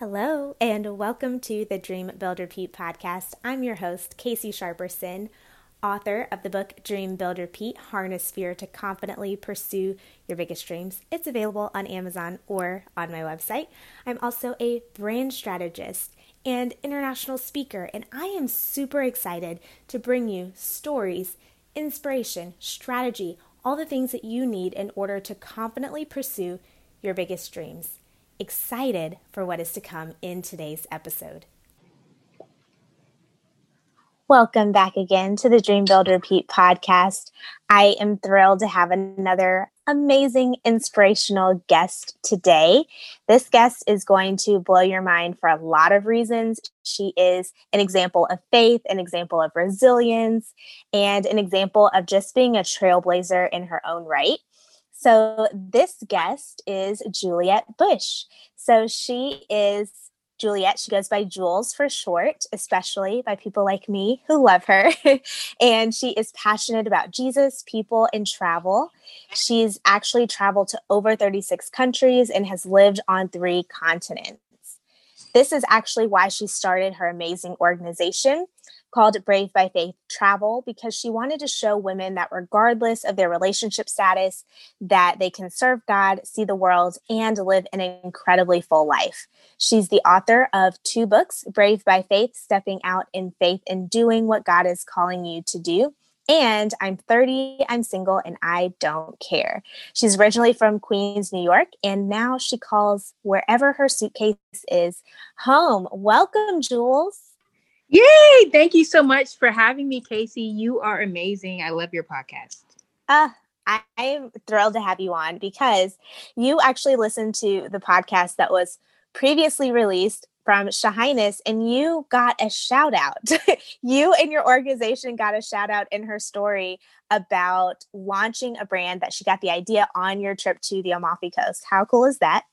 Hello, and welcome to the Dream Build Repeat podcast. I'm your host, Casey Sharperson, author of the book Dream Build Repeat Harness Fear to Confidently Pursue Your Biggest Dreams. It's available on Amazon or on my website. I'm also a brand strategist and international speaker, and I am super excited to bring you stories, inspiration, strategy, all the things that you need in order to confidently pursue your biggest dreams excited for what is to come in today's episode. Welcome back again to the Dream Build Repeat podcast. I am thrilled to have another amazing, inspirational guest today. This guest is going to blow your mind for a lot of reasons. She is an example of faith, an example of resilience, and an example of just being a trailblazer in her own right. So, this guest is Juliette Bush. So, she is Juliette. She goes by Jules for short, especially by people like me who love her. and she is passionate about Jesus, people, and travel. She's actually traveled to over 36 countries and has lived on three continents. This is actually why she started her amazing organization called Brave by Faith Travel because she wanted to show women that regardless of their relationship status that they can serve God, see the world and live an incredibly full life. She's the author of two books, Brave by Faith, Stepping Out in Faith and Doing What God is Calling You to Do, and I'm 30, I'm single, and I don't care. She's originally from Queens, New York, and now she calls wherever her suitcase is home. Welcome, Jules. Yay! Thank you so much for having me, Casey. You are amazing. I love your podcast. Uh, I am thrilled to have you on because you actually listened to the podcast that was previously released from Shahines, and you got a shout out. you and your organization got a shout out in her story about launching a brand that she got the idea on your trip to the Amalfi Coast. How cool is that?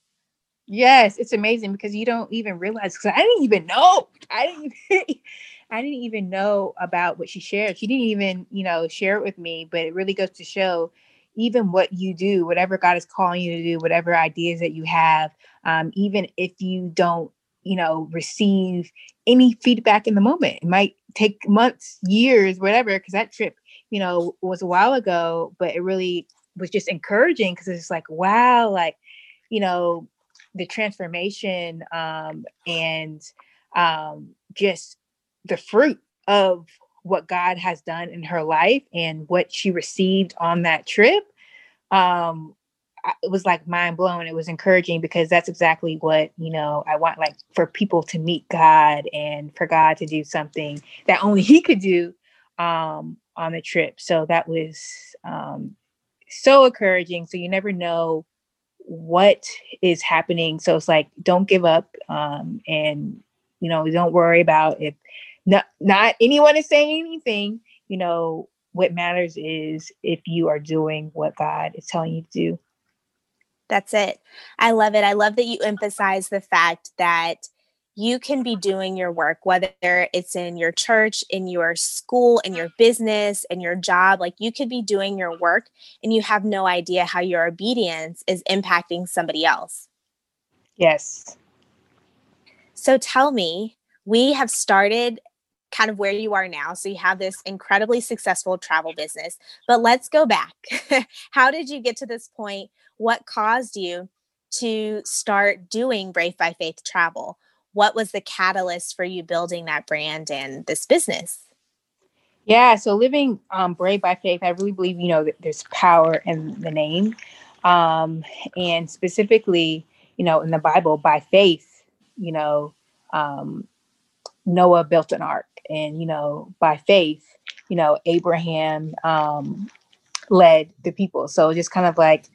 Yes, it's amazing because you don't even realize because I didn't even know. I didn't even, I didn't even know about what she shared. She didn't even, you know, share it with me, but it really goes to show even what you do, whatever God is calling you to do, whatever ideas that you have, um, even if you don't, you know, receive any feedback in the moment, it might take months, years, whatever, because that trip, you know, was a while ago, but it really was just encouraging because it's like, wow, like, you know, the transformation um, and um, just the fruit of what God has done in her life and what she received on that trip um, it was like mind blowing. It was encouraging because that's exactly what, you know, I want like for people to meet God and for God to do something that only He could do um, on the trip. So that was um, so encouraging. So you never know what is happening. So it's like, don't give up. Um, and, you know, don't worry about if not, not anyone is saying anything, you know, what matters is if you are doing what God is telling you to do. That's it. I love it. I love that you emphasize the fact that you can be doing your work, whether it's in your church, in your school, in your business, in your job. Like you could be doing your work and you have no idea how your obedience is impacting somebody else. Yes. So tell me, we have started kind of where you are now. So you have this incredibly successful travel business. But let's go back. how did you get to this point? What caused you to start doing Brave by Faith travel? What was the catalyst for you building that brand and this business? Yeah, so living um, brave by faith, I really believe you know there's power in the name, um, and specifically, you know, in the Bible, by faith, you know, um, Noah built an ark, and you know, by faith, you know, Abraham um, led the people. So just kind of like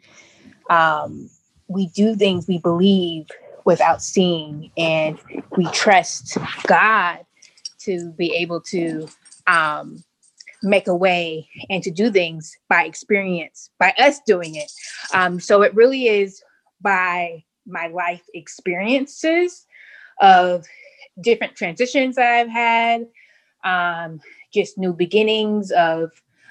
um, we do things we believe without seeing. And we trust God to be able to um, make a way and to do things by experience, by us doing it. Um, so it really is by my life experiences of different transitions I've had, um, just new beginnings of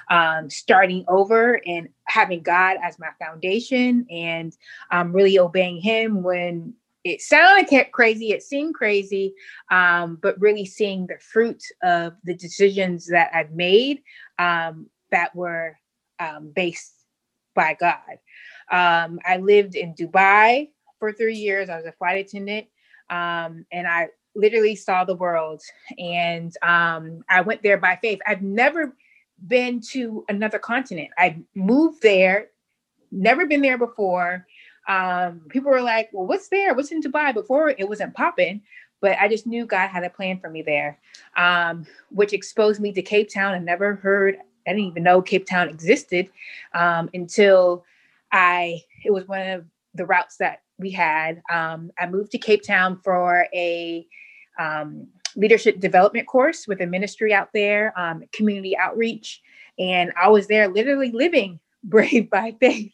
um, starting over and having God as my foundation and um, really obeying Him when it sounded crazy, it seemed crazy, um, but really seeing the fruit of the decisions that I've made um, that were um, based by God. Um, I lived in Dubai for three years. I was a flight attendant, um, and I literally saw the world. And um, I went there by faith. I've never been to another continent. I moved there, never been there before. Um, people were like, "Well, what's there? What's in Dubai?" Before it wasn't popping, but I just knew God had a plan for me there, um, which exposed me to Cape Town. I never heard, I didn't even know Cape Town existed um, until I. It was one of the routes that we had. Um, I moved to Cape Town for a um, leadership development course with a ministry out there, um, community outreach. And I was there literally living brave by faith.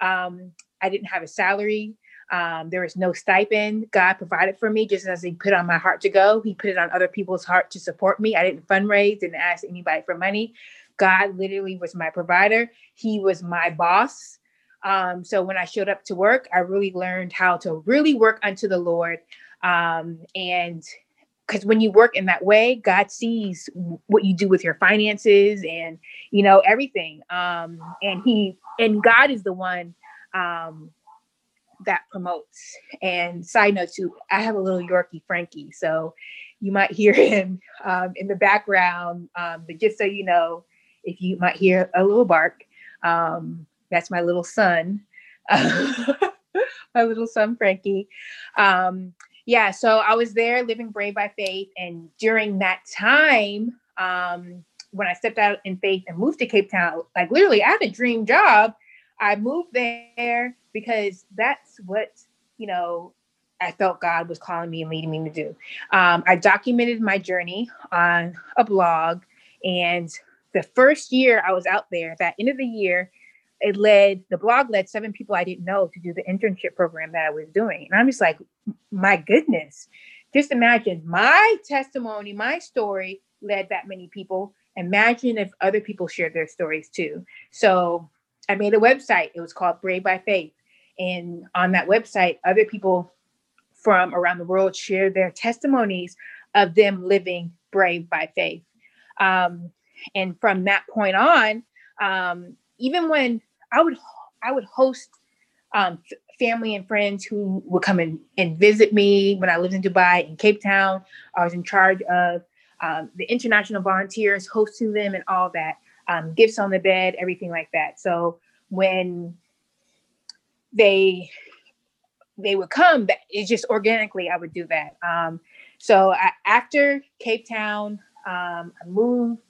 Um, I didn't have a salary. Um, there was no stipend. God provided for me just as He put on my heart to go. He put it on other people's heart to support me. I didn't fundraise, didn't ask anybody for money. God literally was my provider. He was my boss. Um, so when I showed up to work, I really learned how to really work unto the Lord. Um, and because when you work in that way, God sees what you do with your finances and you know everything. Um, and He and God is the one um, that promotes. And side note too, I have a little Yorkie Frankie, so you might hear him um, in the background. Um, but just so you know, if you might hear a little bark, um, that's my little son, my little son Frankie. Um, yeah, so I was there living brave by faith, and during that time, um, when I stepped out in faith and moved to Cape Town, like literally, I had a dream job. I moved there because that's what you know I felt God was calling me and leading me to do. Um, I documented my journey on a blog, and the first year I was out there, that end of the year, it led the blog led seven people I didn't know to do the internship program that I was doing. And I'm just like, my goodness, just imagine my testimony, my story led that many people. Imagine if other people shared their stories too. So I made a website. It was called Brave by Faith. And on that website, other people from around the world shared their testimonies of them living brave by faith. Um, and from that point on, um, even when I would I would host um, f- family and friends who would come and, and visit me when I lived in Dubai in Cape Town. I was in charge of um, the international volunteers, hosting them and all that, um, gifts on the bed, everything like that. So when they they would come, it's just organically I would do that. Um, so I, after Cape Town, um, I moved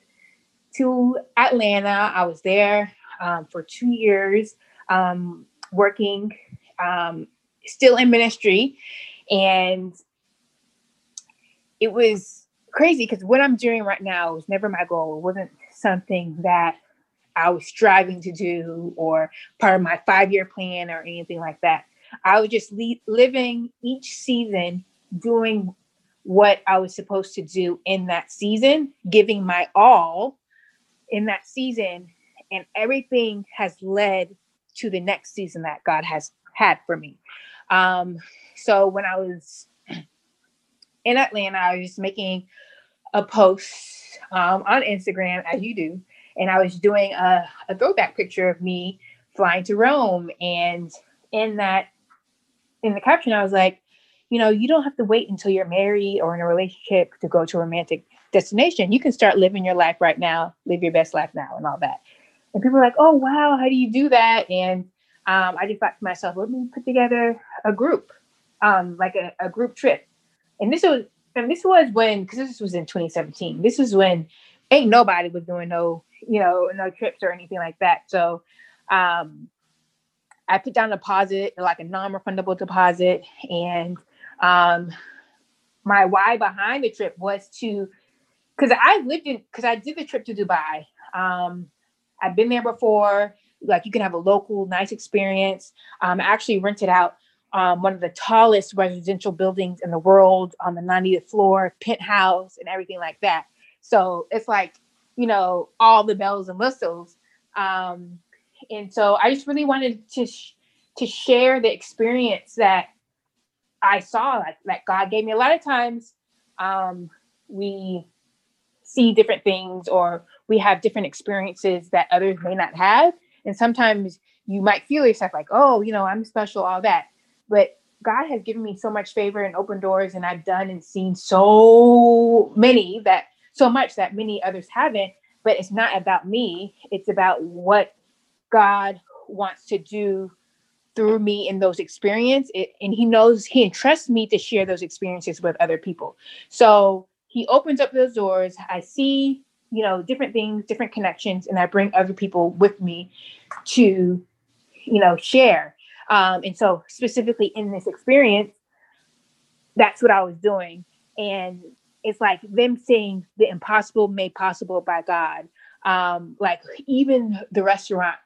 to Atlanta. I was there um, for two years, um, working um, still in ministry. And it was crazy because what I'm doing right now was never my goal. It wasn't something that I was striving to do or part of my five year plan or anything like that. I was just le- living each season doing what I was supposed to do in that season, giving my all in that season and everything has led to the next season that God has had for me. Um, so when I was in Atlanta, I was making a post um, on Instagram, as you do, and I was doing a, a throwback picture of me flying to Rome. And in that, in the caption, I was like, you know, you don't have to wait until you're married or in a relationship to go to a romantic destination. You can start living your life right now, live your best life now, and all that. And people are like, oh, wow, how do you do that? And um, I just thought to myself, let me put together a group, um, like a, a group trip. And this was, and this was when, because this was in 2017. This was when ain't nobody was doing no, you know, no trips or anything like that. So um, I put down a deposit, like a non-refundable deposit, and um, my why behind the trip was to, because I lived in, because I did the trip to Dubai. Um, I've been there before. Like you can have a local nice experience. Um, I actually rented out um, one of the tallest residential buildings in the world on the 90th floor, penthouse, and everything like that. So it's like, you know, all the bells and whistles. Um, and so I just really wanted to sh- to share the experience that I saw that, that God gave me a lot of times um, we see different things or we have different experiences that others may not have. And sometimes you might feel yourself like, oh, you know, I'm special, all that. But God has given me so much favor and open doors, and I've done and seen so many that so much that many others haven't. But it's not about me, it's about what God wants to do through me in those experiences and he knows he entrusts me to share those experiences with other people. So he opens up those doors. I see you know different things different connections and i bring other people with me to you know share um, and so specifically in this experience that's what i was doing and it's like them seeing the impossible made possible by god um, like even the restaurant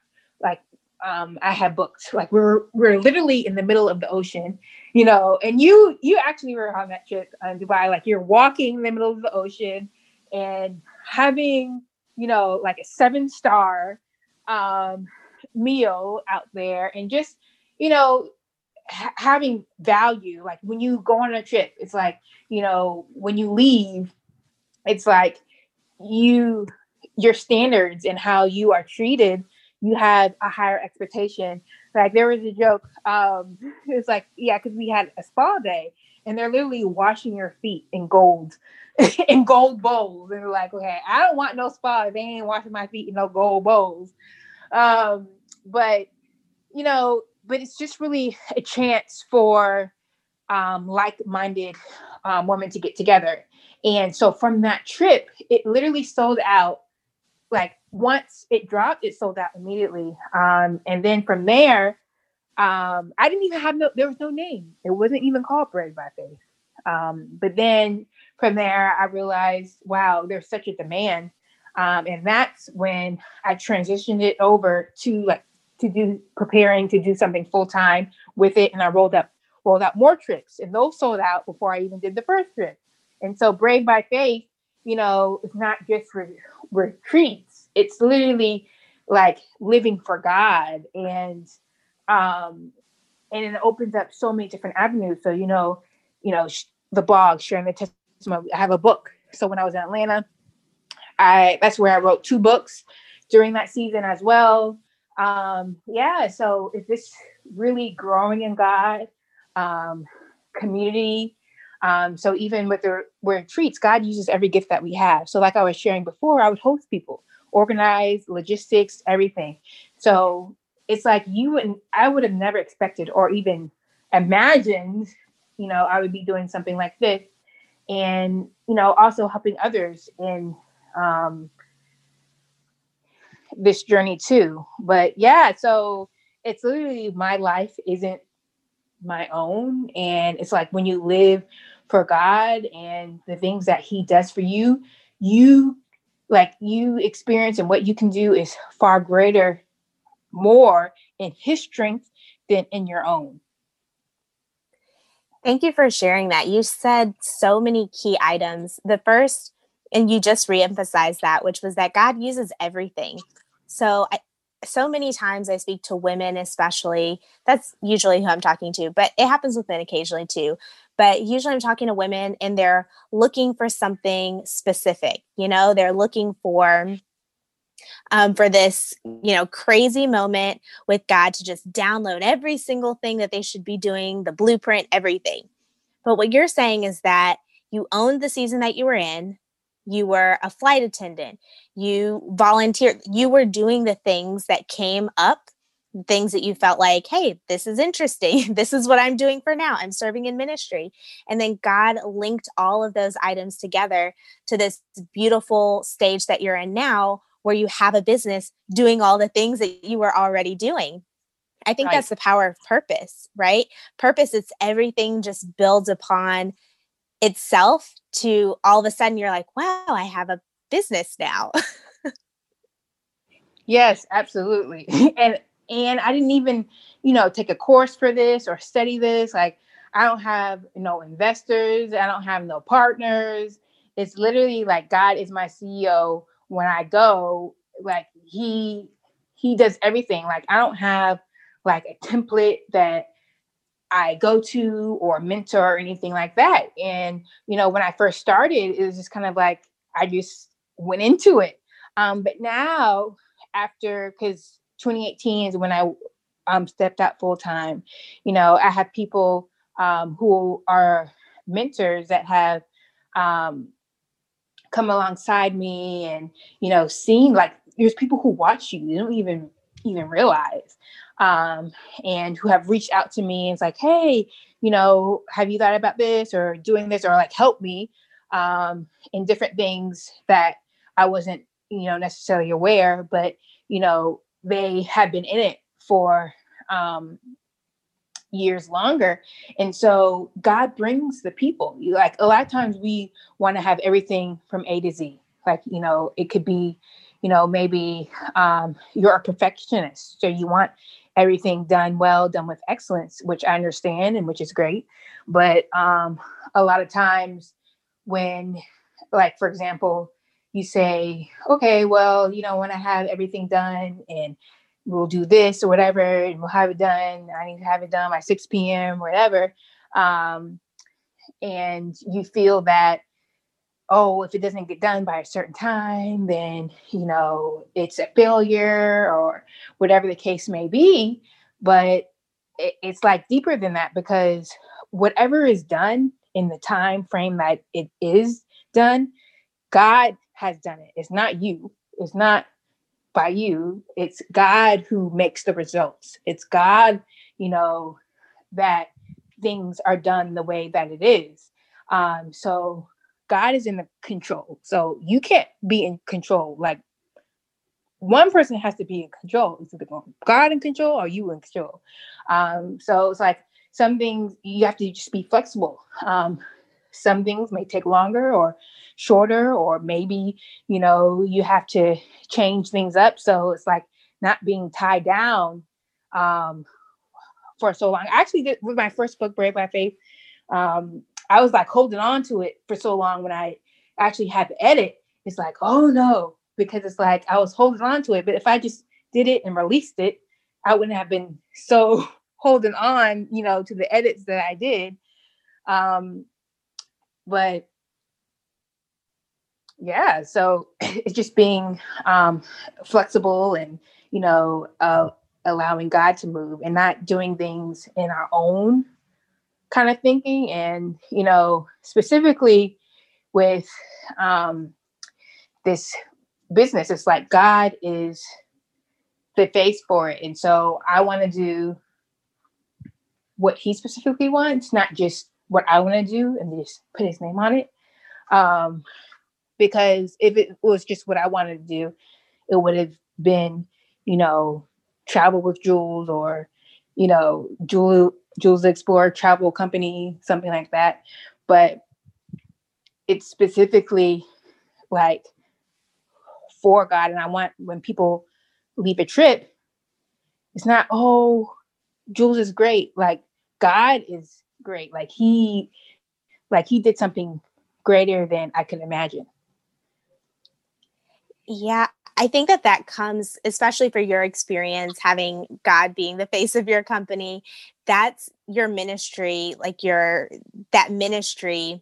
like um, I had booked. Like we're we're literally in the middle of the ocean, you know. And you you actually were on that trip in Dubai. Like you're walking in the middle of the ocean and having you know like a seven star um, meal out there, and just you know ha- having value. Like when you go on a trip, it's like you know when you leave, it's like you your standards and how you are treated you have a higher expectation. Like there was a joke. Um, it's like, yeah, because we had a spa day and they're literally washing your feet in gold, in gold bowls. And they're like, okay, I don't want no spa if they ain't washing my feet in no gold bowls. Um, but you know, but it's just really a chance for um, like-minded um, women to get together. And so from that trip, it literally sold out like once it dropped, it sold out immediately. Um, and then from there, um, I didn't even have no, there was no name. It wasn't even called Brave by Faith. Um, but then from there, I realized, wow, there's such a demand. Um, and that's when I transitioned it over to like to do preparing to do something full time with it. And I rolled up, rolled out more trips and those sold out before I even did the first trip. And so Brave by Faith, you know, it's not just for retreats it's literally like living for God and um and it opens up so many different avenues. So you know, you know, sh- the blog, sharing the testimony. I have a book. So when I was in Atlanta, I that's where I wrote two books during that season as well. Um, yeah, so it's just really growing in God, um, community. Um, so even with the retreats, God uses every gift that we have. So like I was sharing before, I would host people organize logistics, everything. So it's like you and I would have never expected or even imagined, you know, I would be doing something like this. And, you know, also helping others in um, this journey too. But yeah, so it's literally my life isn't my own. And it's like when you live for God and the things that He does for you, you like you experience and what you can do is far greater more in his strength than in your own thank you for sharing that you said so many key items the first and you just reemphasized that which was that god uses everything so I, so many times I speak to women, especially. That's usually who I'm talking to, but it happens with men occasionally too. But usually I'm talking to women and they're looking for something specific. You know, they're looking for um, for this, you know, crazy moment with God to just download every single thing that they should be doing, the blueprint, everything. But what you're saying is that you owned the season that you were in, you were a flight attendant, you volunteered, you were doing the things that came up, things that you felt like, hey, this is interesting. this is what I'm doing for now. I'm serving in ministry. And then God linked all of those items together to this beautiful stage that you're in now, where you have a business doing all the things that you were already doing. I think right. that's the power of purpose, right? Purpose, it's everything just builds upon itself to all of a sudden you're like, wow, I have a business now. yes, absolutely. and and I didn't even, you know, take a course for this or study this. Like I don't have no investors, I don't have no partners. It's literally like God is my CEO when I go, like he he does everything. Like I don't have like a template that I go to or mentor or anything like that. And, you know, when I first started, it was just kind of like I just went into it. Um, but now, after, because 2018 is when I um, stepped out full time, you know, I have people um, who are mentors that have um, come alongside me and, you know, seen like there's people who watch you, you don't even even realize um, and who have reached out to me and it's like, hey, you know, have you thought about this or doing this or like help me um, in different things that I wasn't, you know, necessarily aware, but you know, they have been in it for um, years longer. And so God brings the people. Like a lot of times we want to have everything from A to Z. Like, you know, it could be, you know, maybe um, you're a perfectionist. So you want everything done well, done with excellence, which I understand and which is great. But um, a lot of times when, like, for example, you say, okay, well, you know, when I have everything done and we'll do this or whatever, and we'll have it done. I need to have it done by 6 p.m., whatever. Um, and you feel that oh, if it doesn't get done by a certain time, then, you know, it's a failure or whatever the case may be. But it, it's like deeper than that because whatever is done in the time frame that it is done, God has done it. It's not you. It's not by you. It's God who makes the results. It's God, you know, that things are done the way that it is. Um, so God is in the control. So you can't be in control. Like one person has to be in control. Is God in control or you in control? Um, so it's like some things you have to just be flexible. Um, some things may take longer or shorter, or maybe you know you have to change things up. So it's like not being tied down um, for so long. I actually did with my first book, Brave by Faith. Um, I was like holding on to it for so long when I actually had to edit. It's like, oh no, because it's like I was holding on to it. But if I just did it and released it, I wouldn't have been so holding on, you know, to the edits that I did. Um, but yeah, so it's just being um, flexible and, you know, uh, allowing God to move and not doing things in our own kind of thinking and you know specifically with um this business it's like god is the face for it and so i want to do what he specifically wants not just what i want to do and just put his name on it um because if it was just what i wanted to do it would have been you know travel with jules or you know jewel Jules Explorer travel company, something like that. But it's specifically like for God. And I want when people leave a trip, it's not, oh, Jules is great. Like God is great. Like he like he did something greater than I can imagine. Yeah, I think that that comes, especially for your experience, having God being the face of your company. That's your ministry, like your that ministry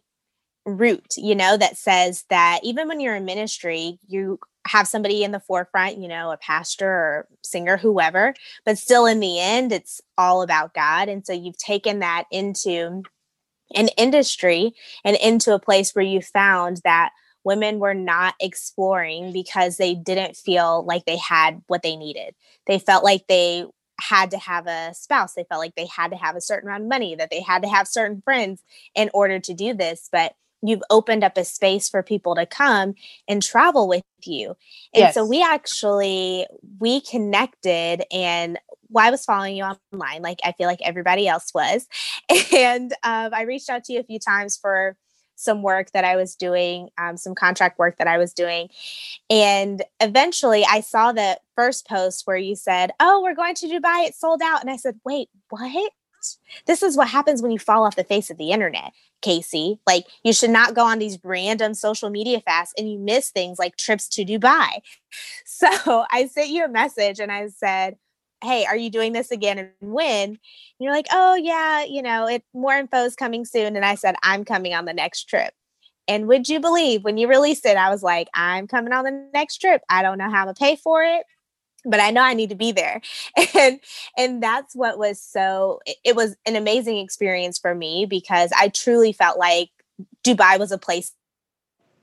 root, you know, that says that even when you're in ministry, you have somebody in the forefront, you know, a pastor or singer, whoever, but still in the end, it's all about God. And so you've taken that into an industry and into a place where you found that women were not exploring because they didn't feel like they had what they needed. They felt like they had to have a spouse. They felt like they had to have a certain amount of money, that they had to have certain friends in order to do this. But you've opened up a space for people to come and travel with you. And yes. so we actually we connected and well, I was following you online, like I feel like everybody else was. And um, I reached out to you a few times for some work that I was doing, um, some contract work that I was doing. And eventually I saw the first post where you said, Oh, we're going to Dubai, it's sold out. And I said, Wait, what? This is what happens when you fall off the face of the internet, Casey. Like, you should not go on these random social media fasts and you miss things like trips to Dubai. So I sent you a message and I said, hey, are you doing this again and when? And you're like, oh, yeah, you know, it more info is coming soon. And I said, I'm coming on the next trip. And would you believe when you released it, I was like, I'm coming on the next trip. I don't know how to pay for it, but I know I need to be there. And and that's what was so it was an amazing experience for me because I truly felt like Dubai was a place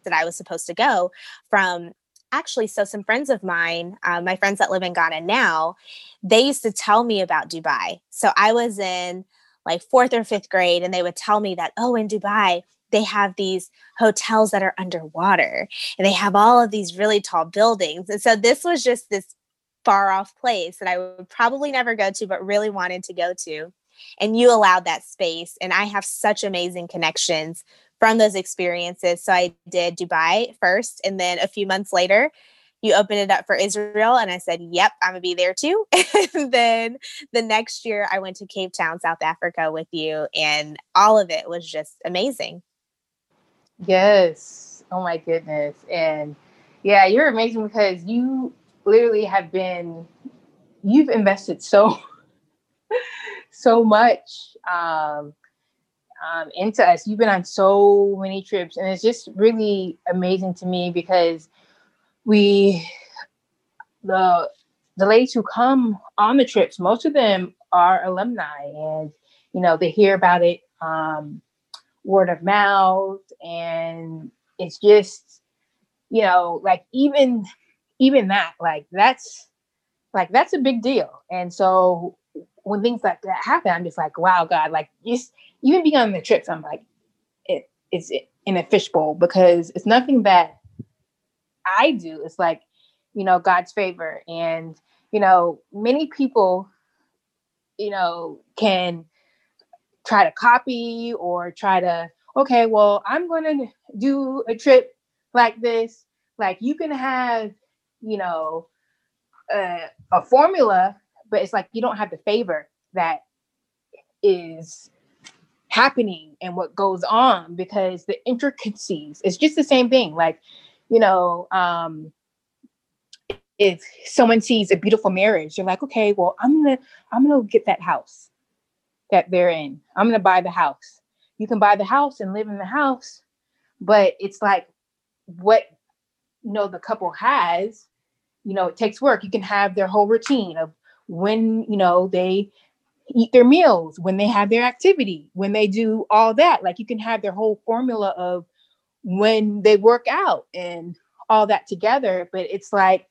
that I was supposed to go from actually so some friends of mine uh, my friends that live in ghana now they used to tell me about dubai. So i was in like fourth or fifth grade and they would tell me that oh in dubai they have these hotels that are underwater and they have all of these really tall buildings. And so this was just this far off place that i would probably never go to but really wanted to go to. And you allowed that space and i have such amazing connections from those experiences. So I did Dubai first, and then a few months later, you opened it up for Israel, and I said, "Yep, I'm gonna be there too." and then the next year, I went to Cape Town, South Africa, with you, and all of it was just amazing. Yes. Oh my goodness. And yeah, you're amazing because you literally have been you've invested so so much um um, into us. You've been on so many trips, and it's just really amazing to me because we, the the ladies who come on the trips, most of them are alumni, and you know they hear about it um, word of mouth, and it's just you know like even even that like that's like that's a big deal, and so when things like that happen, I'm just like, wow, God, like just even being on the trips, I'm like, it's in a fishbowl because it's nothing that I do. It's like, you know, God's favor. And, you know, many people, you know, can try to copy or try to, okay, well, I'm going to do a trip like this. Like you can have, you know, a formula, but it's like you don't have the favor that is happening and what goes on because the intricacies it's just the same thing. Like you know um if someone sees a beautiful marriage you're like okay well i'm gonna i'm gonna get that house that they're in. I'm gonna buy the house. You can buy the house and live in the house but it's like what you know the couple has you know it takes work. You can have their whole routine of when you know they eat their meals, when they have their activity, when they do all that. Like you can have their whole formula of when they work out and all that together. But it's like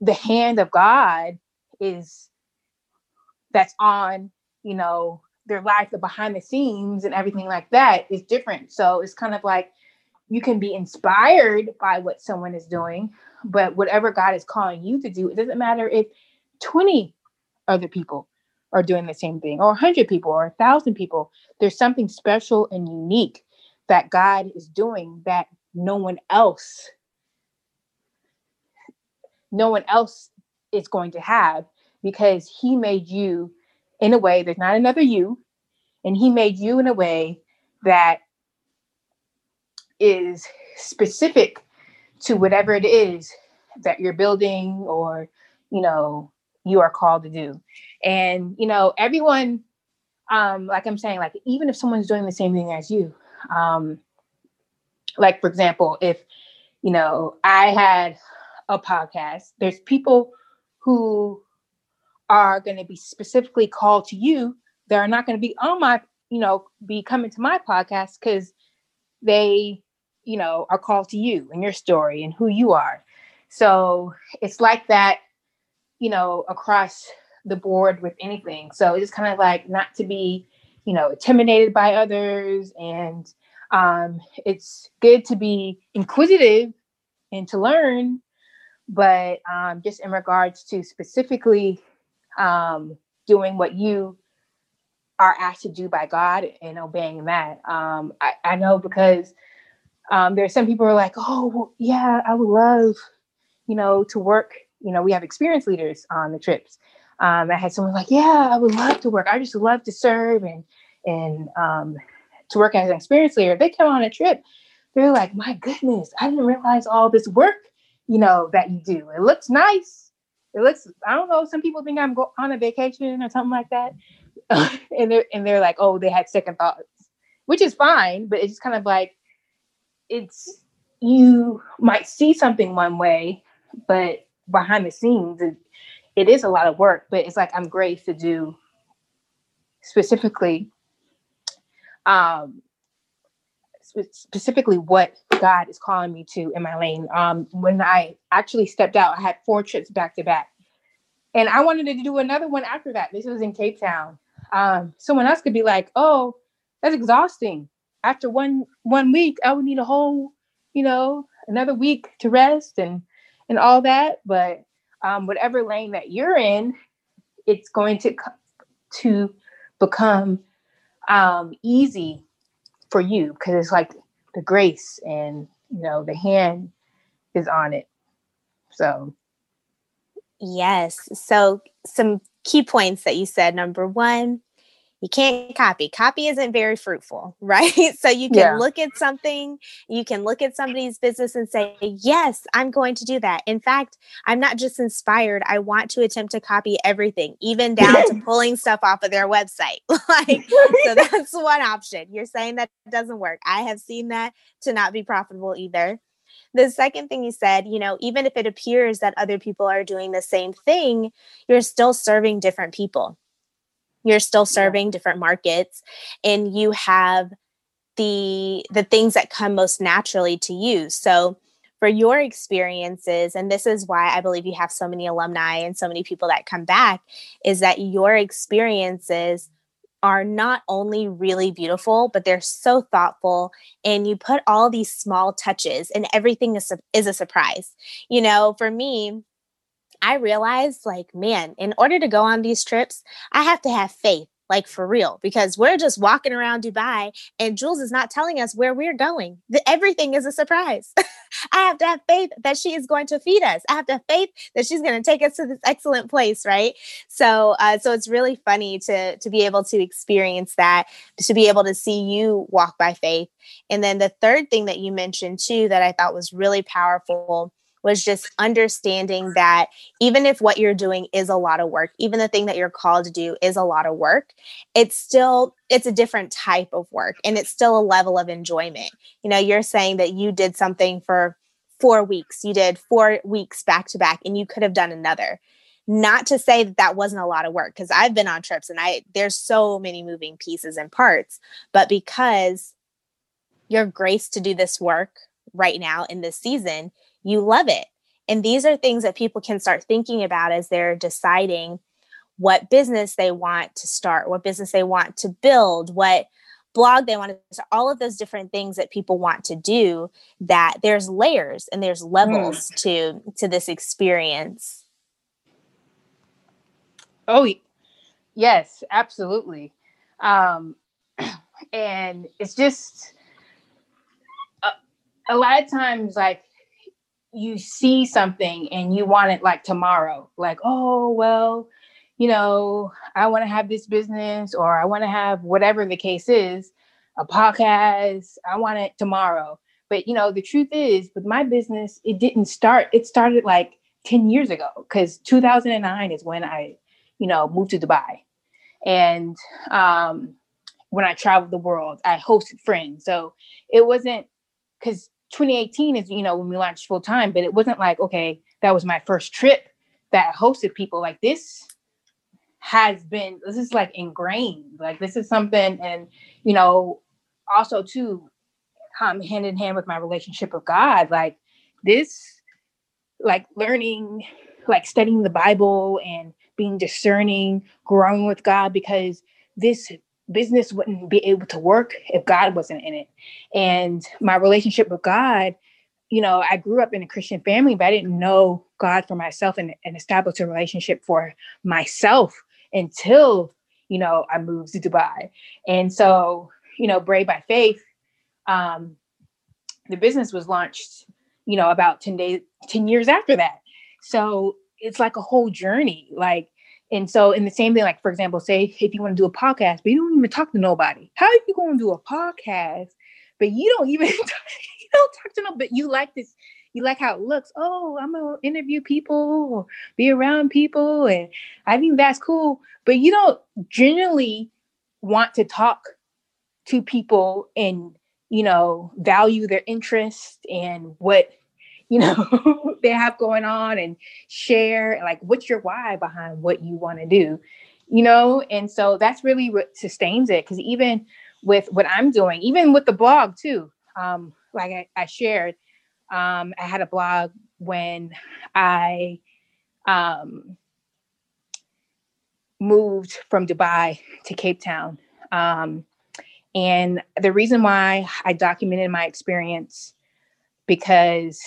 the hand of God is that's on, you know, their life, the behind the scenes and everything like that is different. So it's kind of like you can be inspired by what someone is doing, but whatever God is calling you to do, it doesn't matter if 20 other people are doing the same thing, or 100 people, or 1,000 people. There's something special and unique that God is doing that no one else no one else is going to have because he made you in a way there's not another you and he made you in a way that is specific to whatever it is that you're building or you know you are called to do. And, you know, everyone, um, like I'm saying, like, even if someone's doing the same thing as you, um, like, for example, if, you know, I had a podcast, there's people who are going to be specifically called to you that are not going to be on my, you know, be coming to my podcast because they, you know, are called to you and your story and who you are. So it's like that you know, across the board with anything. So it's kind of like not to be, you know, intimidated by others. And um, it's good to be inquisitive and to learn. But um, just in regards to specifically um, doing what you are asked to do by God and obeying that, um, I, I know because um, there are some people who are like, oh, yeah, I would love, you know, to work you know, we have experienced leaders on the trips. Um, I had someone like, yeah, I would love to work. I just love to serve and and um, to work as an experienced leader. They come on a trip. They're like, my goodness, I didn't realize all this work, you know, that you do. It looks nice, it looks I don't know, some people think I'm go on a vacation or something like that. and they're and they're like, oh, they had second thoughts, which is fine, but it's just kind of like it's you might see something one way, but behind the scenes, it, it is a lot of work. But it's like I'm graced to do specifically, um, specifically what God is calling me to in my lane. Um, when I actually stepped out, I had four trips back to back, and I wanted to do another one after that. This was in Cape Town. Um, someone else could be like, "Oh, that's exhausting." After one one week, I would need a whole, you know, another week to rest and and all that. But um, whatever lane that you're in, it's going to to become um, easy for you because it's like the grace and you know the hand is on it. So yes. So some key points that you said. Number one, you can't copy. Copy isn't very fruitful, right? so you can yeah. look at something, you can look at somebody's business and say, Yes, I'm going to do that. In fact, I'm not just inspired, I want to attempt to copy everything, even down to pulling stuff off of their website. like, so that's one option. You're saying that doesn't work. I have seen that to not be profitable either. The second thing you said, you know, even if it appears that other people are doing the same thing, you're still serving different people you're still serving different markets and you have the the things that come most naturally to you. So for your experiences and this is why i believe you have so many alumni and so many people that come back is that your experiences are not only really beautiful but they're so thoughtful and you put all these small touches and everything is, is a surprise. You know for me I realized, like, man, in order to go on these trips, I have to have faith, like for real, because we're just walking around Dubai and Jules is not telling us where we're going. The, everything is a surprise. I have to have faith that she is going to feed us. I have to have faith that she's going to take us to this excellent place, right? So, uh, so it's really funny to to be able to experience that, to be able to see you walk by faith. And then the third thing that you mentioned too that I thought was really powerful was just understanding that even if what you're doing is a lot of work even the thing that you're called to do is a lot of work it's still it's a different type of work and it's still a level of enjoyment. You know you're saying that you did something for four weeks you did four weeks back to back and you could have done another. Not to say that that wasn't a lot of work because i've been on trips and i there's so many moving pieces and parts but because you're graced to do this work right now in this season you love it. And these are things that people can start thinking about as they're deciding what business they want to start, what business they want to build, what blog they want to start, all of those different things that people want to do that there's layers and there's levels mm. to to this experience. Oh, yes, absolutely. Um and it's just a, a lot of times like you see something and you want it like tomorrow like oh well you know i want to have this business or i want to have whatever the case is a podcast i want it tomorrow. But you know the truth is with my business it didn't start it started like 10 years ago because 2009 is when i you know moved to dubai. And um when i traveled the world i hosted friends. So it wasn't because 2018 is you know when we launched full time but it wasn't like okay that was my first trip that hosted people. Like this has been this is like ingrained. Like this is something and you know also too um, hand in hand with my relationship with god like this like learning like studying the bible and being discerning growing with god because this business wouldn't be able to work if God wasn't in it. And my relationship with God, you know, I grew up in a Christian family, but I didn't know God for myself and, and establish a relationship for myself until, you know, I moved to Dubai. And so, you know, Brave by Faith, um, the business was launched, you know, about 10 days, 10 years after that. So it's like a whole journey. Like and so, in the same thing, like for example, say if you want to do a podcast, but you don't even talk to nobody, how are you going to do a podcast? But you don't even you don't talk to no, but you like this, you like how it looks. Oh, I'm gonna interview people or be around people, and I think that's cool. But you don't generally want to talk to people and you know value their interest and what you know they have going on and share like what's your why behind what you want to do you know? And so that's really what sustains it because even with what i'm doing even with the blog too um like i, I shared um i had a blog when i um moved from dubai to cape town um and the reason why i documented my experience because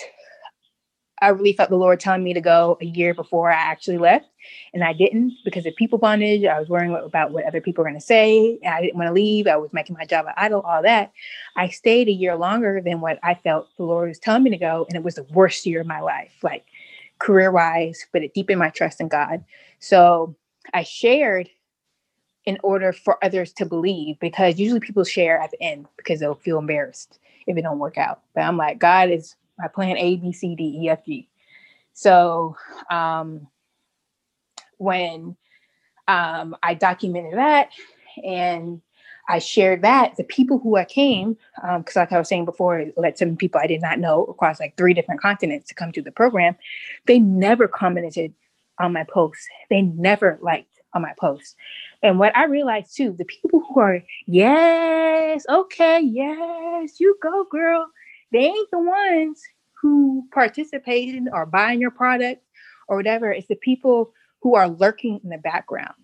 I really felt the Lord telling me to go a year before I actually left. And I didn't because of people bondage. I was worrying about what other people were going to say. I didn't want to leave. I was making my job an idol, all that. I stayed a year longer than what I felt the Lord was telling me to go. And it was the worst year of my life, like career wise, but it deepened my trust in God. So I shared in order for others to believe because usually people share at the end because they'll feel embarrassed if it don't work out. But I'm like, God is my plan A, B, C, D, E, F, G. So um, when um, I documented that and I shared that, the people who I came, because um, like I was saying before, I let some people I did not know across like three different continents to come to the program, they never commented on my posts. They never liked on my posts. And what I realized too, the people who are, yes, okay, yes, you go, girl they ain't the ones who participated or buying your product or whatever. It's the people who are lurking in the background,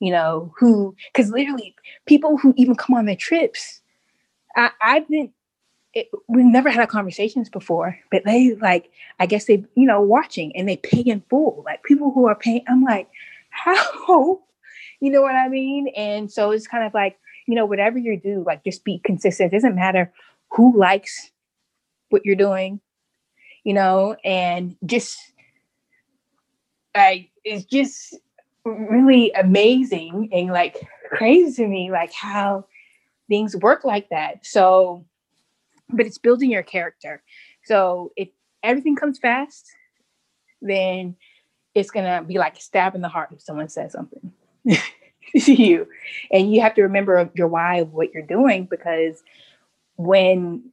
you know, who, because literally people who even come on their trips, I, I've been, it, we've never had conversations before, but they like, I guess they, you know, watching and they pay in full. Like people who are paying, I'm like, how? You know what I mean? And so it's kind of like, you know, whatever you do, like just be consistent. It doesn't matter who likes what you're doing, you know, and just like it's just really amazing and like crazy to me, like how things work like that. So, but it's building your character. So if everything comes fast, then it's gonna be like a stab in the heart if someone says something to you. And you have to remember your why of what you're doing because when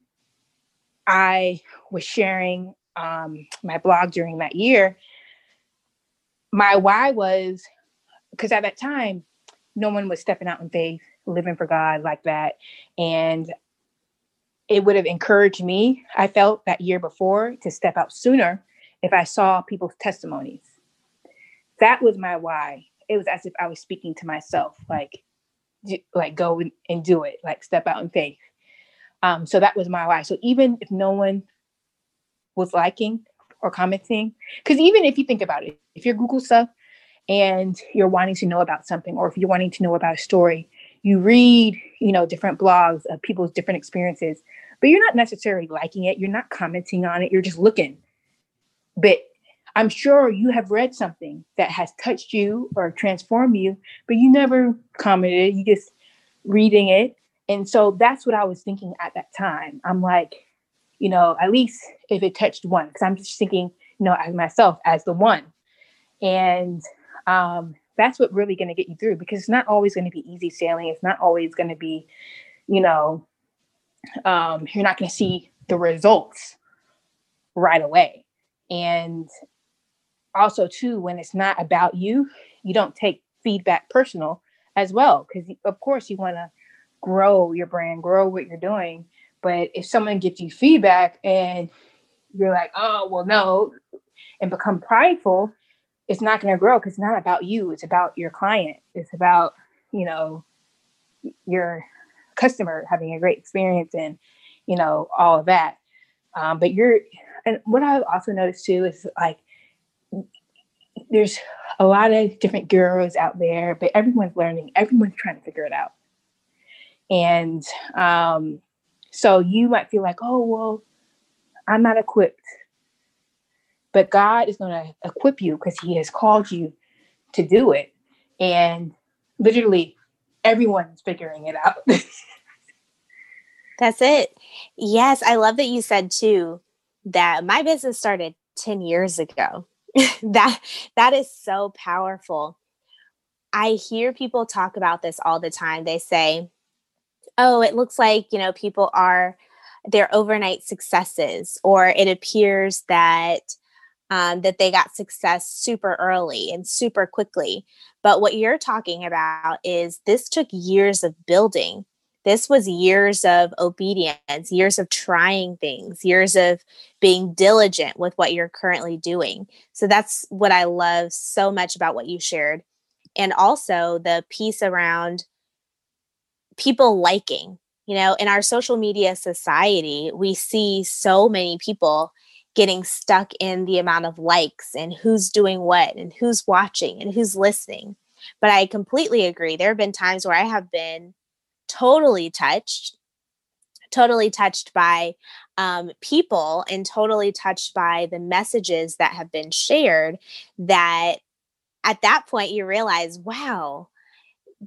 I was sharing um, my blog during that year, my why was because at that time, no one was stepping out in faith, living for God like that. And it would have encouraged me, I felt that year before, to step out sooner if I saw people's testimonies. That was my why. It was as if I was speaking to myself, like, like go and do it, like step out in faith. Um, so that was my why. So even if no one was liking or commenting, because even if you think about it, if you're Google stuff and you're wanting to know about something, or if you're wanting to know about a story, you read, you know, different blogs of people's different experiences, but you're not necessarily liking it. You're not commenting on it. You're just looking. But I'm sure you have read something that has touched you or transformed you, but you never commented. You just reading it and so that's what I was thinking at that time. I'm like, you know, at least if it touched one, because I'm just thinking, you know, as myself as the one. And um, that's what really going to get you through because it's not always going to be easy sailing. It's not always going to be, you know, um, you're not going to see the results right away. And also, too, when it's not about you, you don't take feedback personal as well because, of course, you want to grow your brand, grow what you're doing. But if someone gives you feedback and you're like, oh, well, no, and become prideful, it's not going to grow because it's not about you. It's about your client. It's about, you know, your customer having a great experience and, you know, all of that. Um, but you're, and what I've also noticed too is like, there's a lot of different gurus out there, but everyone's learning, everyone's trying to figure it out. And um, so you might feel like, oh, well, I'm not equipped. But God is going to equip you because He has called you to do it. And literally, everyone's figuring it out. That's it. Yes, I love that you said too. that my business started 10 years ago. that that is so powerful. I hear people talk about this all the time. They say, "Oh, it looks like, you know, people are their overnight successes or it appears that um, that they got success super early and super quickly. But what you're talking about is this took years of building. This was years of obedience, years of trying things, years of being diligent with what you're currently doing. So that's what I love so much about what you shared. And also the piece around people liking. You know, in our social media society, we see so many people getting stuck in the amount of likes and who's doing what and who's watching and who's listening. But I completely agree. There have been times where I have been totally touched, totally touched by um, people and totally touched by the messages that have been shared that at that point you realize, wow,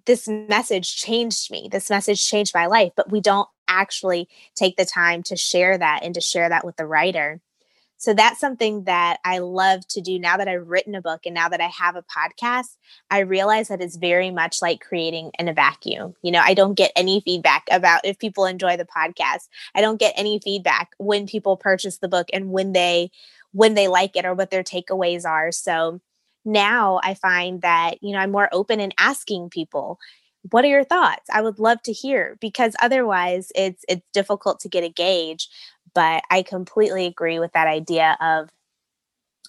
this message changed me. This message changed my life. But we don't actually take the time to share that and to share that with the writer. So that's something that I love to do now that I've written a book and now that I have a podcast. I realize that it's very much like creating in a vacuum. You know, I don't get any feedback about if people enjoy the podcast. I don't get any feedback when people purchase the book and when they when they like it or what their takeaways are. So now I find that, you know, I'm more open in asking people, what are your thoughts? I would love to hear because otherwise it's it's difficult to get a gauge but I completely agree with that idea of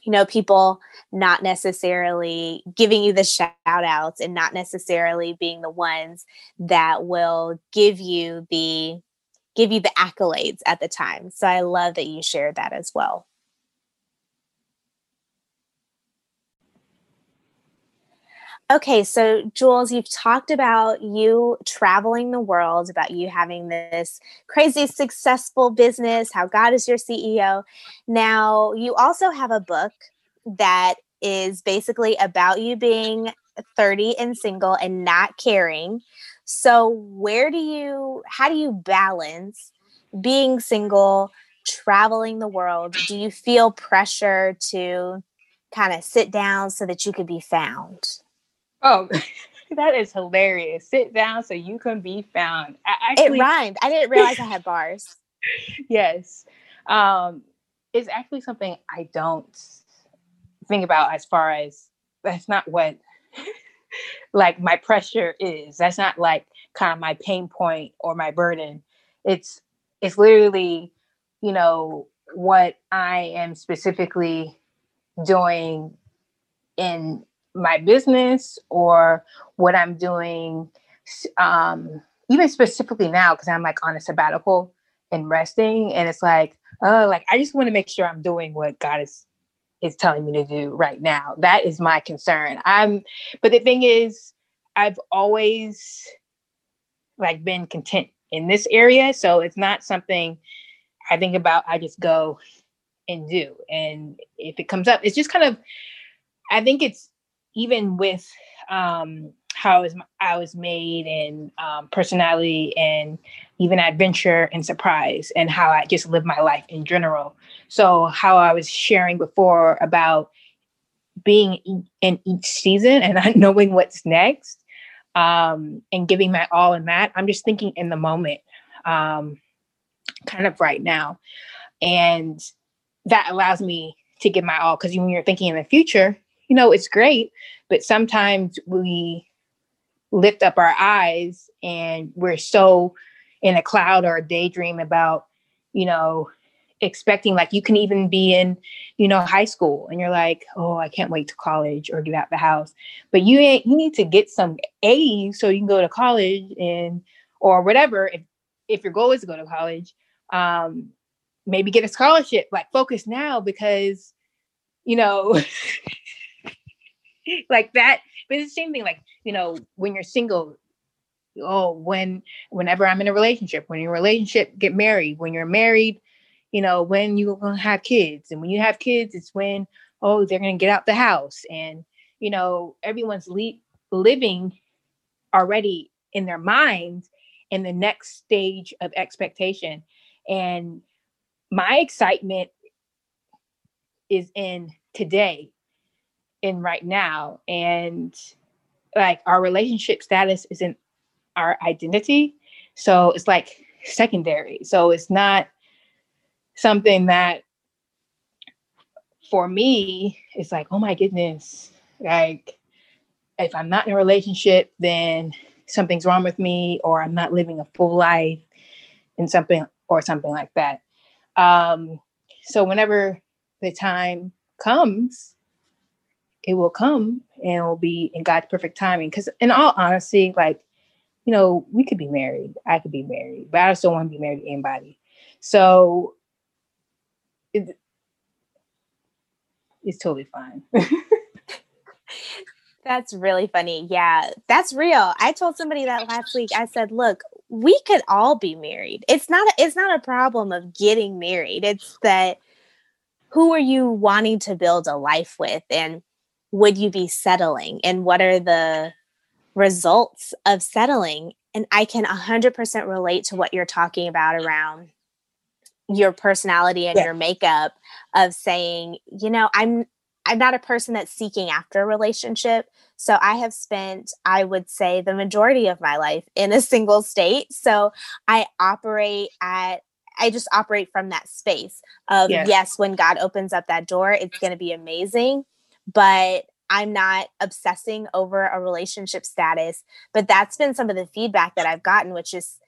you know people not necessarily giving you the shout outs and not necessarily being the ones that will give you the give you the accolades at the time so i love that you shared that as well Okay, so Jules, you've talked about you traveling the world, about you having this crazy successful business, how God is your CEO. Now, you also have a book that is basically about you being 30 and single and not caring. So, where do you, how do you balance being single, traveling the world? Do you feel pressure to kind of sit down so that you could be found? Oh, that is hilarious. Sit down so you can be found. Actually, it rhymed. I didn't realize I had bars. yes. Um, it's actually something I don't think about as far as that's not what like my pressure is. That's not like kind of my pain point or my burden. It's it's literally, you know, what I am specifically doing in my business or what I'm doing, um, even specifically now, because I'm like on a sabbatical and resting. And it's like, oh, like I just want to make sure I'm doing what God is is telling me to do right now. That is my concern. I'm but the thing is, I've always like been content in this area. So it's not something I think about, I just go and do. And if it comes up, it's just kind of I think it's even with um, how I was, I was made and um, personality and even adventure and surprise and how I just live my life in general. So how I was sharing before about being in each season and not knowing what's next um, and giving my all in that. I'm just thinking in the moment, um, kind of right now. And that allows me to give my all because when you're thinking in the future, you know, it's great, but sometimes we lift up our eyes and we're so in a cloud or a daydream about, you know, expecting like you can even be in, you know, high school and you're like, oh, I can't wait to college or get out the house. But you ain't you need to get some A's so you can go to college and or whatever. If if your goal is to go to college, um, maybe get a scholarship. Like focus now because, you know, like that. But it's the same thing, like, you know, when you're single, oh, when whenever I'm in a relationship, when you're in a relationship, get married. When you're married, you know, when you're gonna have kids. And when you have kids, it's when, oh, they're gonna get out the house. And, you know, everyone's le- living already in their minds in the next stage of expectation. And my excitement is in today, in right now. And like our relationship status isn't our identity. So it's like secondary. So it's not something that for me, it's like, oh my goodness, like if I'm not in a relationship, then something's wrong with me, or I'm not living a full life, and something or something like that. Um, so whenever the time comes, it will come and it will be in God's perfect timing. Because in all honesty, like, you know, we could be married. I could be married, but I just don't want to be married to anybody. So it, it's totally fine. That's really funny. Yeah, that's real. I told somebody that last week. I said, "Look, we could all be married. It's not a, it's not a problem of getting married. It's that who are you wanting to build a life with and would you be settling and what are the results of settling?" And I can 100% relate to what you're talking about around your personality and yeah. your makeup of saying, you know, I'm I'm not a person that's seeking after a relationship. So I have spent, I would say, the majority of my life in a single state. So I operate at, I just operate from that space of yes, yes when God opens up that door, it's going to be amazing. But I'm not obsessing over a relationship status. But that's been some of the feedback that I've gotten, which is,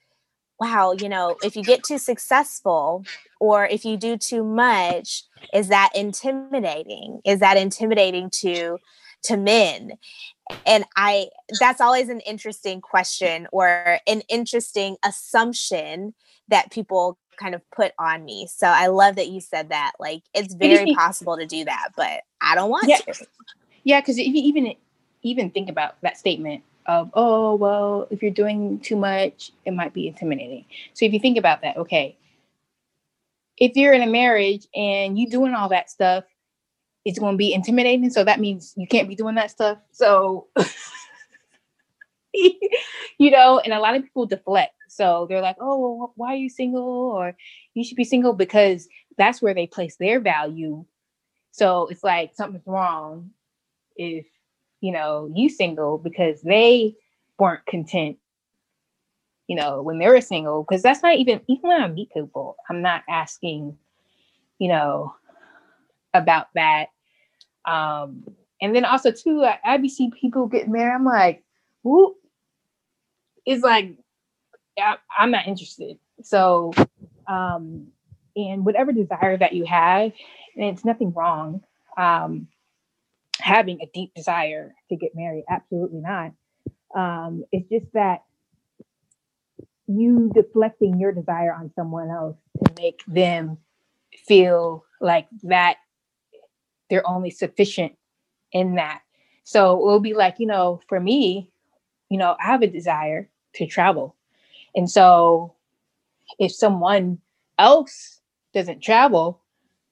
wow, you know, if you get too successful or if you do too much, is that intimidating? Is that intimidating to to men? And I that's always an interesting question or an interesting assumption that people kind of put on me. So I love that you said that. Like it's very possible to do that, but I don't want yeah. to. Yeah, because if you even even think about that statement of oh well if you're doing too much it might be intimidating so if you think about that okay if you're in a marriage and you doing all that stuff it's going to be intimidating so that means you can't be doing that stuff so you know and a lot of people deflect so they're like oh well, why are you single or you should be single because that's where they place their value so it's like something's wrong if you know, you single because they weren't content, you know, when they were single. Because that's not even, even when I meet people, I'm not asking, you know, about that. Um, and then also too, I, I be see people get married. I'm like, who? It's like, I, I'm not interested. So, um, and whatever desire that you have, and it's nothing wrong. Um, having a deep desire to get married. Absolutely not. Um, it's just that you deflecting your desire on someone else to make them feel like that they're only sufficient in that. So it will be like, you know, for me, you know, I have a desire to travel. And so if someone else doesn't travel,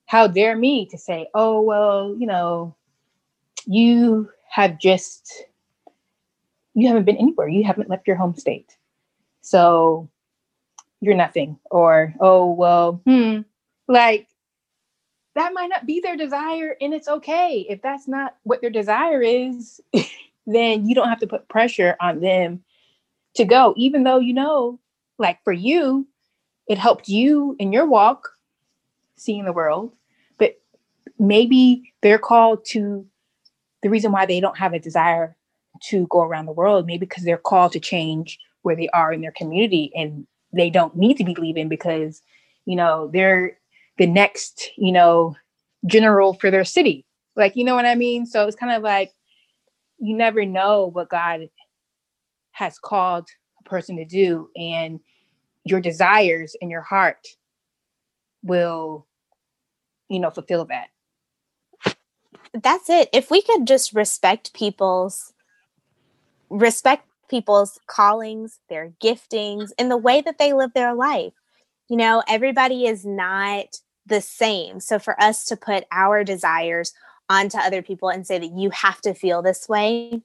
how dare me to say, oh, well, you know, you have just you haven't been anywhere. You haven't left your home state. So you're nothing. Or oh well hmm like that might not be their desire and it's okay. If that's not what their desire is then you don't have to put pressure on them to go even though you know like for you it helped you in your walk seeing the world but maybe they're called to the reason why they don't have a desire to go around the world, maybe because they're called to change where they are in their community and they don't need to be leaving because, you know, they're the next, you know, general for their city. Like, you know what I mean? So it's kind of like you never know what God has called a person to do, and your desires in your heart will, you know, fulfill that that's it. If we could just respect people's respect people's callings, their giftings, and the way that they live their life. You know, everybody is not the same. So for us to put our desires onto other people and say that you have to feel this way,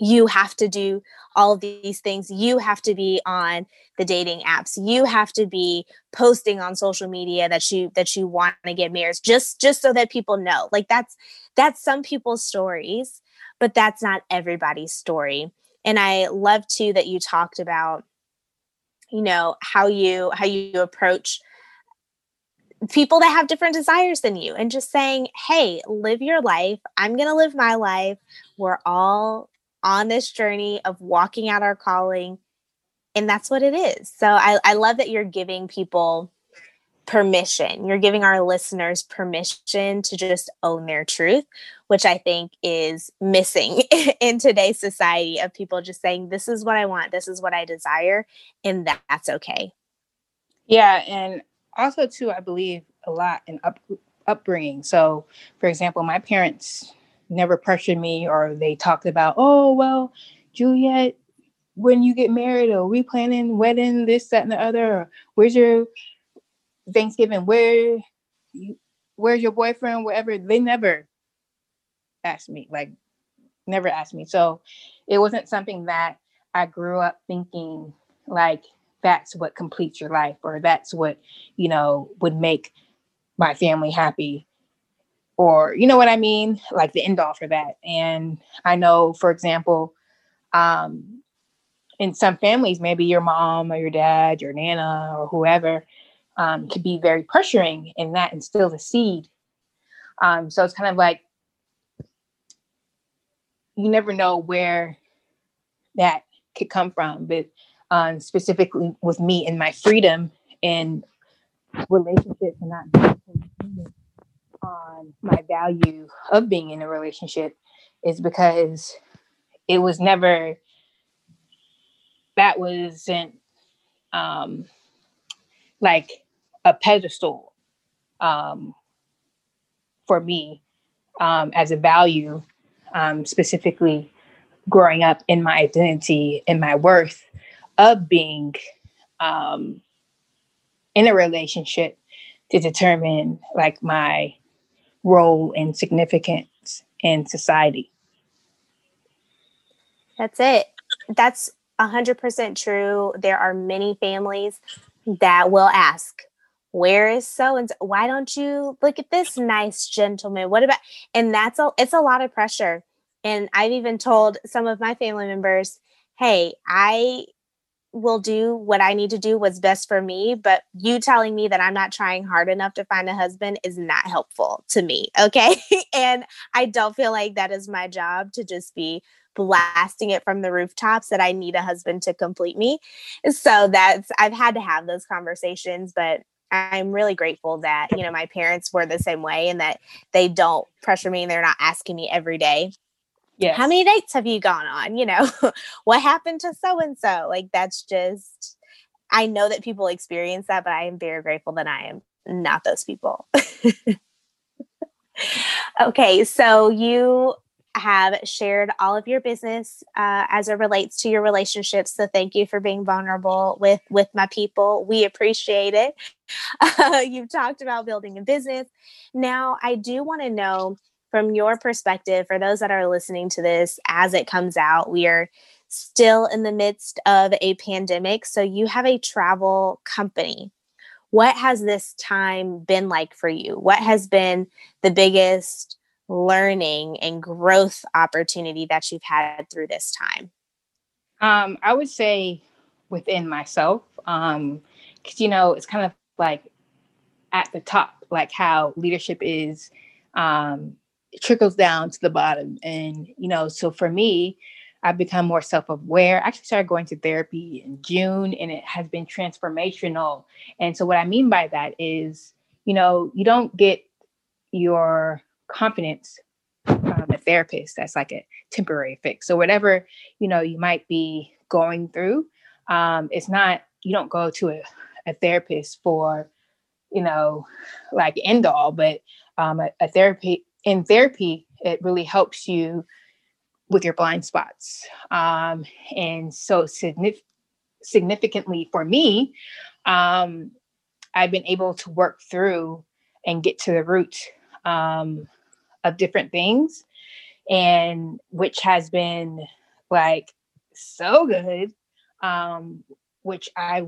you have to do all of these things. You have to be on the dating apps. You have to be posting on social media that you that you want to get married just just so that people know. Like that's that's some people's stories but that's not everybody's story. And i love too that you talked about you know how you how you approach people that have different desires than you and just saying hey live your life. I'm going to live my life. We're all on this journey of walking out our calling. And that's what it is. So I, I love that you're giving people permission. You're giving our listeners permission to just own their truth, which I think is missing in today's society of people just saying, This is what I want, this is what I desire, and that's okay. Yeah. And also, too, I believe a lot in up, upbringing. So, for example, my parents never pressured me or they talked about, oh, well, Juliet, when you get married, or we planning wedding, this, that, and the other, or where's your Thanksgiving? Where where's your boyfriend? Wherever. They never asked me, like never asked me. So it wasn't something that I grew up thinking like that's what completes your life or that's what, you know, would make my family happy or you know what I mean, like the end all for that. And I know, for example, um, in some families, maybe your mom or your dad, your nana or whoever, um, could be very pressuring, and that instills a seed. Um, so it's kind of like you never know where that could come from, but um, specifically with me and my freedom in relationships and not on my value of being in a relationship is because it was never that wasn't um like a pedestal um for me um as a value um specifically growing up in my identity and my worth of being um in a relationship to determine like my role and significance in society. That's it. That's 100% true. There are many families that will ask, where is so and? Why don't you look at this nice gentleman? What about? And that's a it's a lot of pressure. And I've even told some of my family members, hey, I will do what I need to do what's best for me. But you telling me that I'm not trying hard enough to find a husband is not helpful to me. Okay. and I don't feel like that is my job to just be blasting it from the rooftops that I need a husband to complete me. So that's, I've had to have those conversations, but I'm really grateful that, you know, my parents were the same way and that they don't pressure me and they're not asking me every day Yes. How many dates have you gone on? You know, what happened to so and so? Like, that's just, I know that people experience that, but I am very grateful that I am not those people. okay, so you have shared all of your business uh, as it relates to your relationships so thank you for being vulnerable with with my people we appreciate it uh, you've talked about building a business now i do want to know from your perspective, for those that are listening to this as it comes out, we are still in the midst of a pandemic. So you have a travel company. What has this time been like for you? What has been the biggest learning and growth opportunity that you've had through this time? Um, I would say within myself, because um, you know, it's kind of like at the top, like how leadership is um, trickles down to the bottom. And, you know, so for me, I've become more self aware. I actually started going to therapy in June and it has been transformational. And so, what I mean by that is, you know, you don't get your confidence from a therapist. That's like a temporary fix. So, whatever, you know, you might be going through, um, it's not, you don't go to a, a therapist for, you know, like end all, but um, a, a therapy in therapy, it really helps you with your blind spots. Um, and so, signif- significantly for me, um, I've been able to work through and get to the root um, of different things, and which has been like so good, um, which I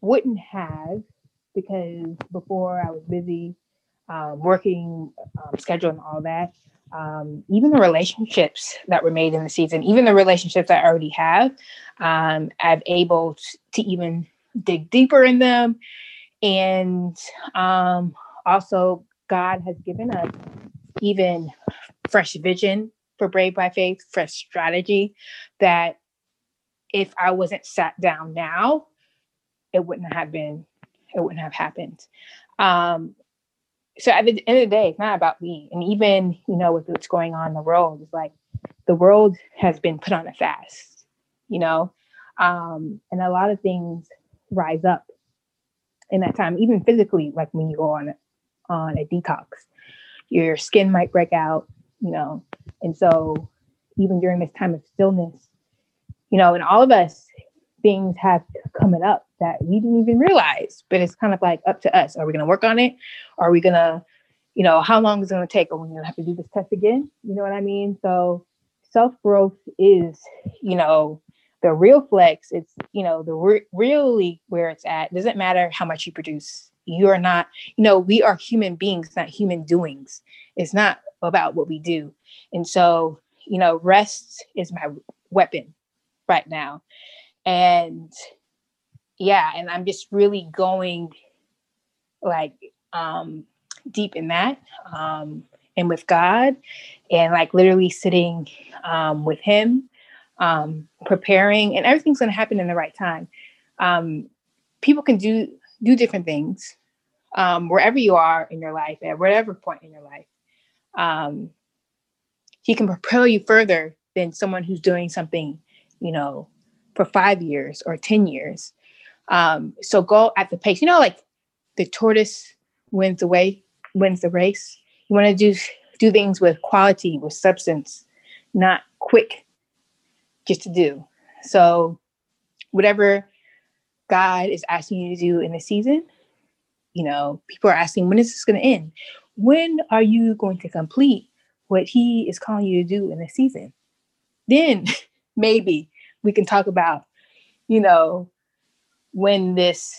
wouldn't have because before I was busy um, working, um, schedule, and all that. Um, even the relationships that were made in the season, even the relationships I already have, um, I'm able to even dig deeper in them. And um, also, God has given us even fresh vision for Brave by Faith, fresh strategy that if I wasn't sat down now, it wouldn't have been, it wouldn't have happened. Um, so at the end of the day, it's not about me. And even, you know, with what's going on in the world, it's like the world has been put on a fast, you know, um, and a lot of things rise up in that time, even physically, like when you go on on a detox, your skin might break out, you know, and so even during this time of stillness, you know, and all of us things have coming up that we didn't even realize. But it's kind of like up to us. Are we going to work on it? Are we going to, you know, how long is it going to take? Are we going to have to do this test again? You know what I mean? So self growth is, you know, the real flex. It's, you know, the re- really where it's at. It doesn't matter how much you produce. You are not, you know, we are human beings, not human doings. It's not about what we do. And so, you know, rest is my weapon right now. And yeah, and I'm just really going like um deep in that um and with God and like literally sitting um with him um preparing and everything's going to happen in the right time. Um people can do do different things um wherever you are in your life at whatever point in your life. Um he can propel you further than someone who's doing something, you know, for 5 years or 10 years. Um, so go at the pace. You know, like the tortoise wins the way, wins the race. You want to do do things with quality, with substance, not quick, just to do. So whatever God is asking you to do in the season, you know, people are asking, when is this going to end? When are you going to complete what He is calling you to do in the season? Then maybe we can talk about, you know, when this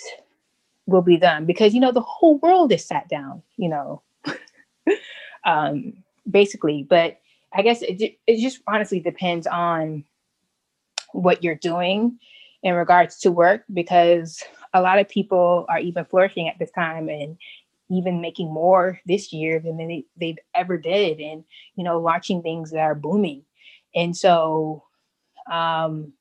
will be done. Because you know the whole world is sat down you know. Um basically but i guess it, it just honestly depends on what you're doing in regards to work because a lot of people are even flourishing at this time and even making more this year than they, they've ever did. And you know launching things that are booming. And so um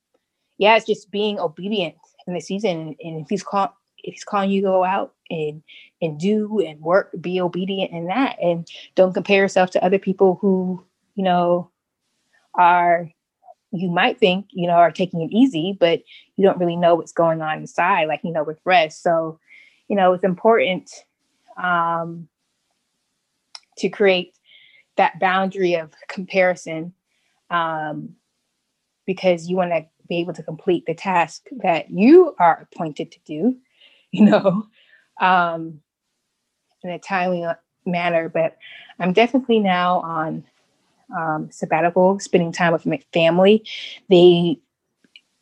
yeah it's just being obedient in the season. And if he's called, if he's calling you to go out and and do and work, be obedient in that, and don't compare yourself to other people who you know are you might think you know are taking it easy, but you don't really know what's going on inside, like you know with rest. So you know it's important um, to create that boundary of comparison um, because you want to be able to complete the task that you are appointed to do, you know, um, in a timely manner. But I'm definitely now on um, sabbatical, spending time with my family. They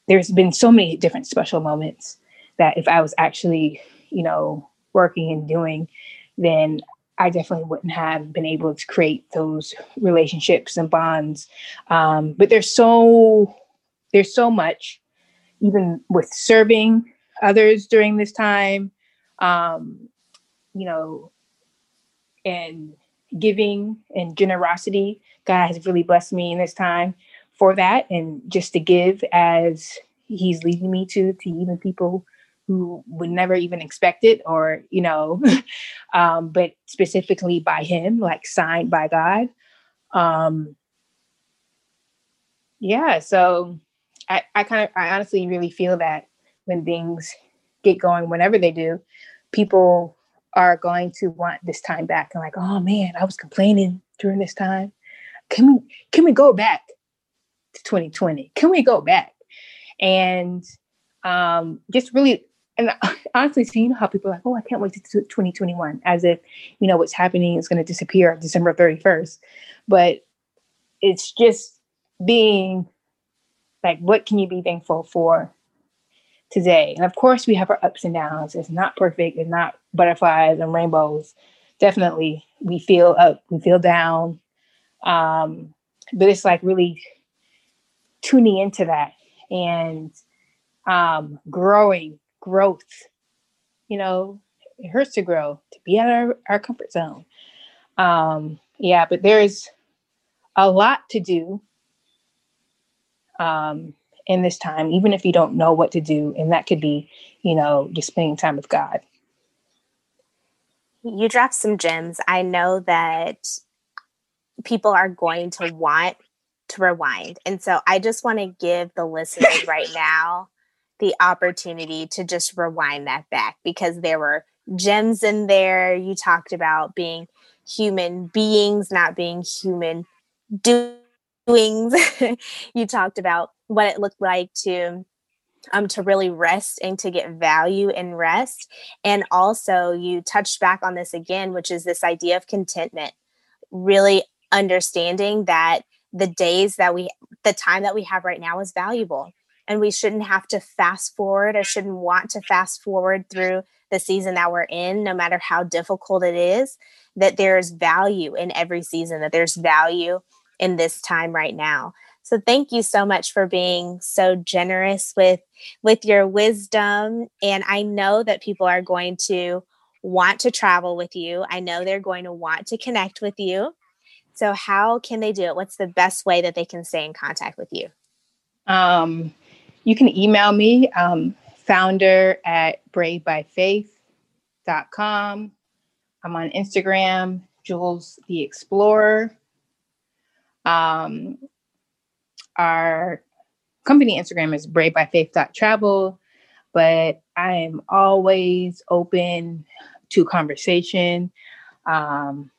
there's been so many different special moments that if I was actually, you know, working and doing, then I definitely wouldn't have been able to create those relationships and bonds. Um, but there's so there's so much, even with serving others during this time, um, you know, and giving and generosity. God has really blessed me in this time for that, and just to give as He's leading me to, to even people who would never even expect it, or you know, um, but specifically by Him, like signed by God. Um, yeah, so I, I kind of, I honestly really feel that when things get going, whenever they do, people are going to want this time back and like, oh man, I was complaining during this time. Can we, can we go back to 2020? Can we go back? And um, just really, and honestly, so you know how people are like, oh, I can't wait to 2021, as if, you know, what's happening is going to disappear December 31st. But it's just being like what can you be thankful for today? And of course, we have our ups and downs. It's not perfect. It's not butterflies and rainbows. Definitely, we feel up, we feel down. Um, but it's like really tuning into that and um, growing, growth. You know, it hurts to grow, to be out of our, our comfort zone. Um, yeah, but there's a lot to do um, in this time, even if you don't know what to do. And that could be, you know, just spending time with God. You dropped some gems. I know that people are going to want to rewind. And so I just want to give the listeners right now the opportunity to just rewind that back because there were gems in there. You talked about being human beings, not being human doings. you talked about what it looked like to um, to really rest and to get value in rest. And also, you touched back on this again, which is this idea of contentment, really understanding that the days that we, the time that we have right now is valuable. And we shouldn't have to fast forward or shouldn't want to fast forward through the season that we're in, no matter how difficult it is, that there's value in every season, that there's value in this time right now. So thank you so much for being so generous with with your wisdom and I know that people are going to want to travel with you. I know they're going to want to connect with you. So how can they do it? What's the best way that they can stay in contact with you? Um, you can email me, um, founder at bravebyfaith.com. I'm on Instagram, Jules the Explorer. Um, our company Instagram is bravebyfaith.travel, but I am always open to conversation. Um,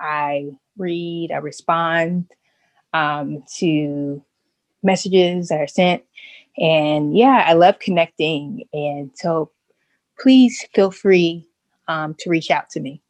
I read, I respond um, to messages that are sent. And yeah, I love connecting. And so please feel free um, to reach out to me.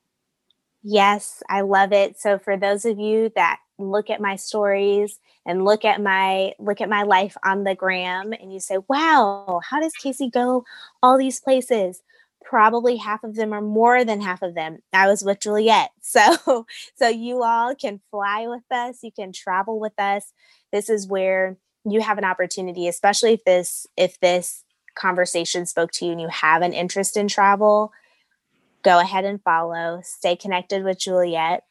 Yes, I love it. So for those of you that look at my stories and look at my look at my life on the gram and you say, "Wow, how does Casey go all these places?" Probably half of them or more than half of them. I was with Juliet. So so you all can fly with us, you can travel with us. This is where you have an opportunity, especially if this if this conversation spoke to you and you have an interest in travel, go ahead and follow, stay connected with Juliet.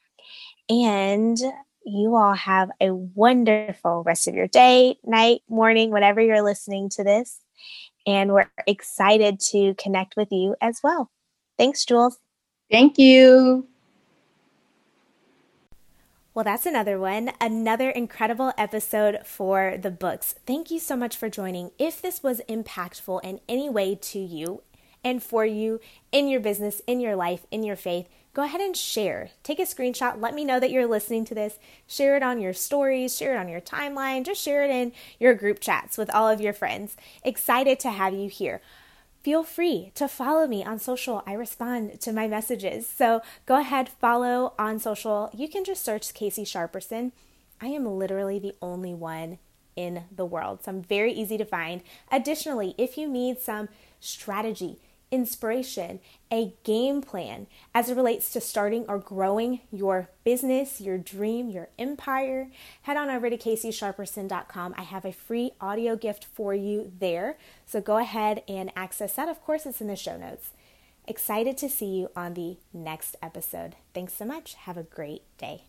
And you all have a wonderful rest of your day, night, morning, whenever you're listening to this. And we're excited to connect with you as well. Thanks, Jules. Thank you. Well, that's another one. Another incredible episode for the books. Thank you so much for joining. If this was impactful in any way to you and for you in your business, in your life, in your faith, go ahead and share. Take a screenshot. Let me know that you're listening to this. Share it on your stories, share it on your timeline, just share it in your group chats with all of your friends. Excited to have you here. Feel free to follow me on social. I respond to my messages. So go ahead, follow on social. You can just search Casey Sharperson. I am literally the only one in the world. So I'm very easy to find. Additionally, if you need some strategy, inspiration, a game plan as it relates to starting or growing your business, your dream, your empire, head on over to caseysharperson.com. I have a free audio gift for you there. So go ahead and access that. Of course, it's in the show notes. Excited to see you on the next episode. Thanks so much. Have a great day.